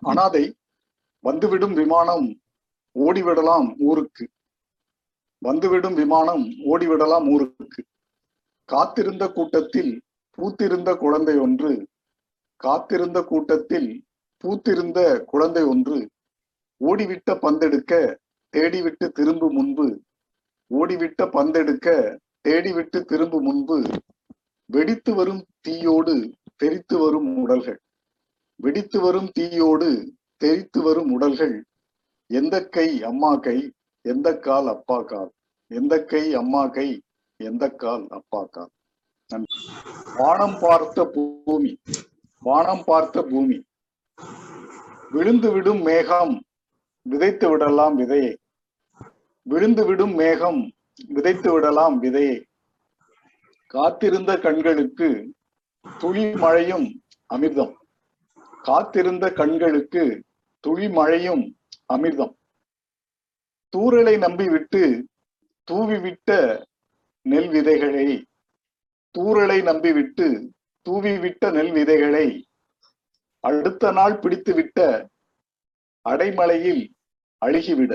அனாதை வந்துவிடும் விமானம் ஓடிவிடலாம் ஊருக்கு. வந்துவிடும் விமானம் ஓடிவிடலாம் ஊருக்கு. காத்திருந்த கூட்டத்தில் பூத்திருந்த குழந்தை ஒன்று காத்திருந்த கூட்டத்தில் பூத்திருந்த குழந்தை ஒன்று ஓடிவிட்ட பந்தெடுக்க தேடிவிட்டு திரும்பு முன்பு ஓடிவிட்ட பந்தெடுக்க தேடிவிட்டு திரும்பு முன்பு வெடித்து வரும் தீயோடு தெரித்து வரும் உடல்கள். வெடித்து வரும் தீயோடு தெரித்து வரும் உடல்கள். எந்த கை அம்மா கை எந்த கால் அப்பா கால். எந்த கை அம்மா கை எந்த கால் அப்பா கால். நன்றி. வானம் பார்த்த பூமி வானம் பார்த்த பூமி. விழுந்து விடும் மேகம் விதைத்து விடலாம் விதையை. விழுந்து விடும் மேகம் விதைத்து விடலாம் விதையை. காத்திருந்த கண்களுக்கு துளி மழையும் அமிர்தம். காத்திருந்த கண்களுக்கு துளி மழையும் அமிர்தம். தூறலை நம்பிவிட்டு தூவிவிட்ட நெல் விதைகளை தூறலை நம்பிவிட்டு தூவிவிட்ட நெல் விதைகளை அடுத்த நாள் பிடித்துவிட்ட அடைமலையில் அழுகிவிட.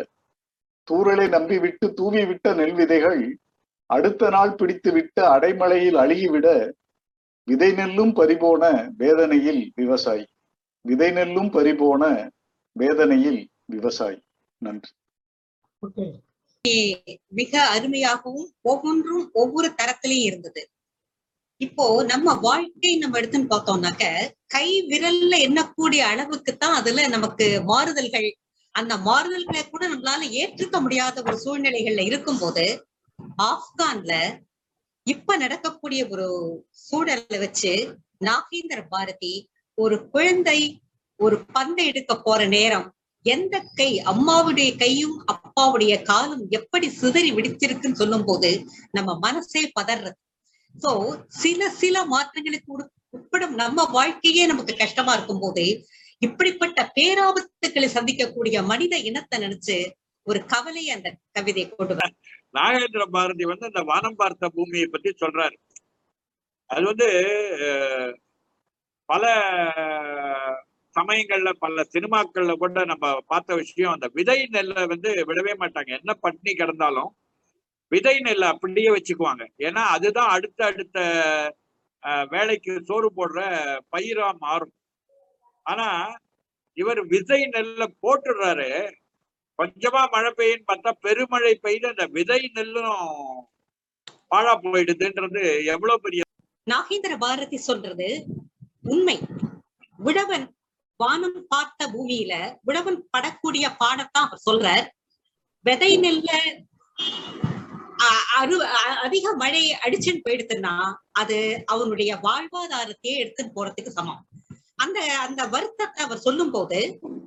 தூறலை நம்பிவிட்டு தூவிவிட்ட நெல் விதைகள் அடுத்த நாள் பிடித்துவிட்ட அடைமலையில் அழுகிவிட விதை நெல்லும் பறிபோன வேதனையில் விவசாயி. விதை நெல்லும் பறிபோன வேதனையில் விவசாயி. நன்றி. மிக அருமையாகவும் ஒவ்வொன்றும் ஒவ்வொரு தரத்திலையும் இருந்தது. இப்போ நம்ம வாழ்க்கை நம்ம எடுத்துன்னு பார்த்தோம்னாக்க கை விரல்ல எண்ணக்கூடிய அளவுக்கு தான் அதுல நமக்கு மாறுதல்கள் அந்த மாறுதல்களை கூட நம்மளால ஏற்றுக்க முடியாத ஒரு சூழ்நிலைகள்ல இருக்கும்போது ஆப்கான்ல இப்ப நடக்கக்கூடிய ஒரு சூழலை வச்சு நாகேந்திர பாரதி ஒரு குழந்தை ஒரு பந்தை எடுக்க போற நேரம் எந்த கை அம்மாவுடைய கையும் அப்பாவுடைய காலும் எப்படி சிதறி விடுத்திருக்குன்னு சொல்லும் போது நம்ம மனசே பதறது. சோ சில சில மாற்றங்களுக்கு உட்படும் நம்ம வாழ்க்கையே நமக்கு கஷ்டமா இருக்கும் போது இப்படிப்பட்ட பேராபத்துக்களை சந்திக்கக்கூடிய மனித இனத்தை நினைச்சு ஒரு கவலை அந்த கவிதை கொண்டு வர நாகேந்திர பாரதி வந்து அந்த வானம் பார்த்த பூமியை பத்தி சொல்றாரு. அது வந்து பல சமயங்கள்ல பல சினிமாக்கள்ல கூட நம்ம பார்த்த விஷயம் அந்த விதை நெல்லை வந்து விடவே மாட்டாங்க. என்ன பட்டினி கிடந்தாலும் விதை நெல்லை அப்படியே வச்சுக்குவாங்க. ஏன்னா அதுதான் அடுத்த அடுத்த வேலைக்கு சோறு போடுற பயிரா மாறும். ஆனா இவர் விதை நெல்லை போட்டுடுறாரு. கொஞ்சமா மழை பெய்யுன்னு பார்த்தா பெருமழை பெய்து அந்த விதை நெல்லும் பாழா போயிடுதுன்றது எவ்வளவு பெரிய நாகேந்திர பாரதி சொல்றது உண்மை. விழவன் வானம் பார்த்த பூமியில விழவன் படக்கூடிய பாடத்தான் அவர் சொல்றார். விதை நெல்ல அரு அதிக மழை அடிச்சுன்னு போயிடுதுன்னா அது அவனுடைய வாழ்வாதாரத்தையே எடுத்துட்டு போறதுக்கு சமம். அந்த அந்த வருத்தத்தை அவர் சொல்லும் போது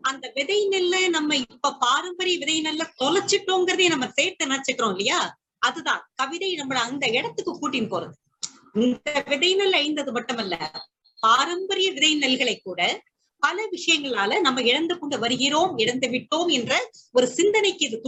அந்த விதை நெல்லை நம்ம இப்ப பாரம்பரிய விதை நெல்ல தொலைச்சிட்டோங்கிறதையும் நம்ம சேர்த்து நினைச்சுக்கிறோம் இல்லையா? அதுதான். கவிதை நம்மள அந்த இடத்துக்கு கூட்டின்னு போறது. இந்த விதை நெல் ஐந்தது மட்டுமல்ல பாரம்பரிய விதை நெல்களை கூட பல விஷயங்களால நம்ம இழந்து கொண்டு வருகிறோம் இழந்து விட்டோம் என்ற ஒரு சிந்தனைக்கு இது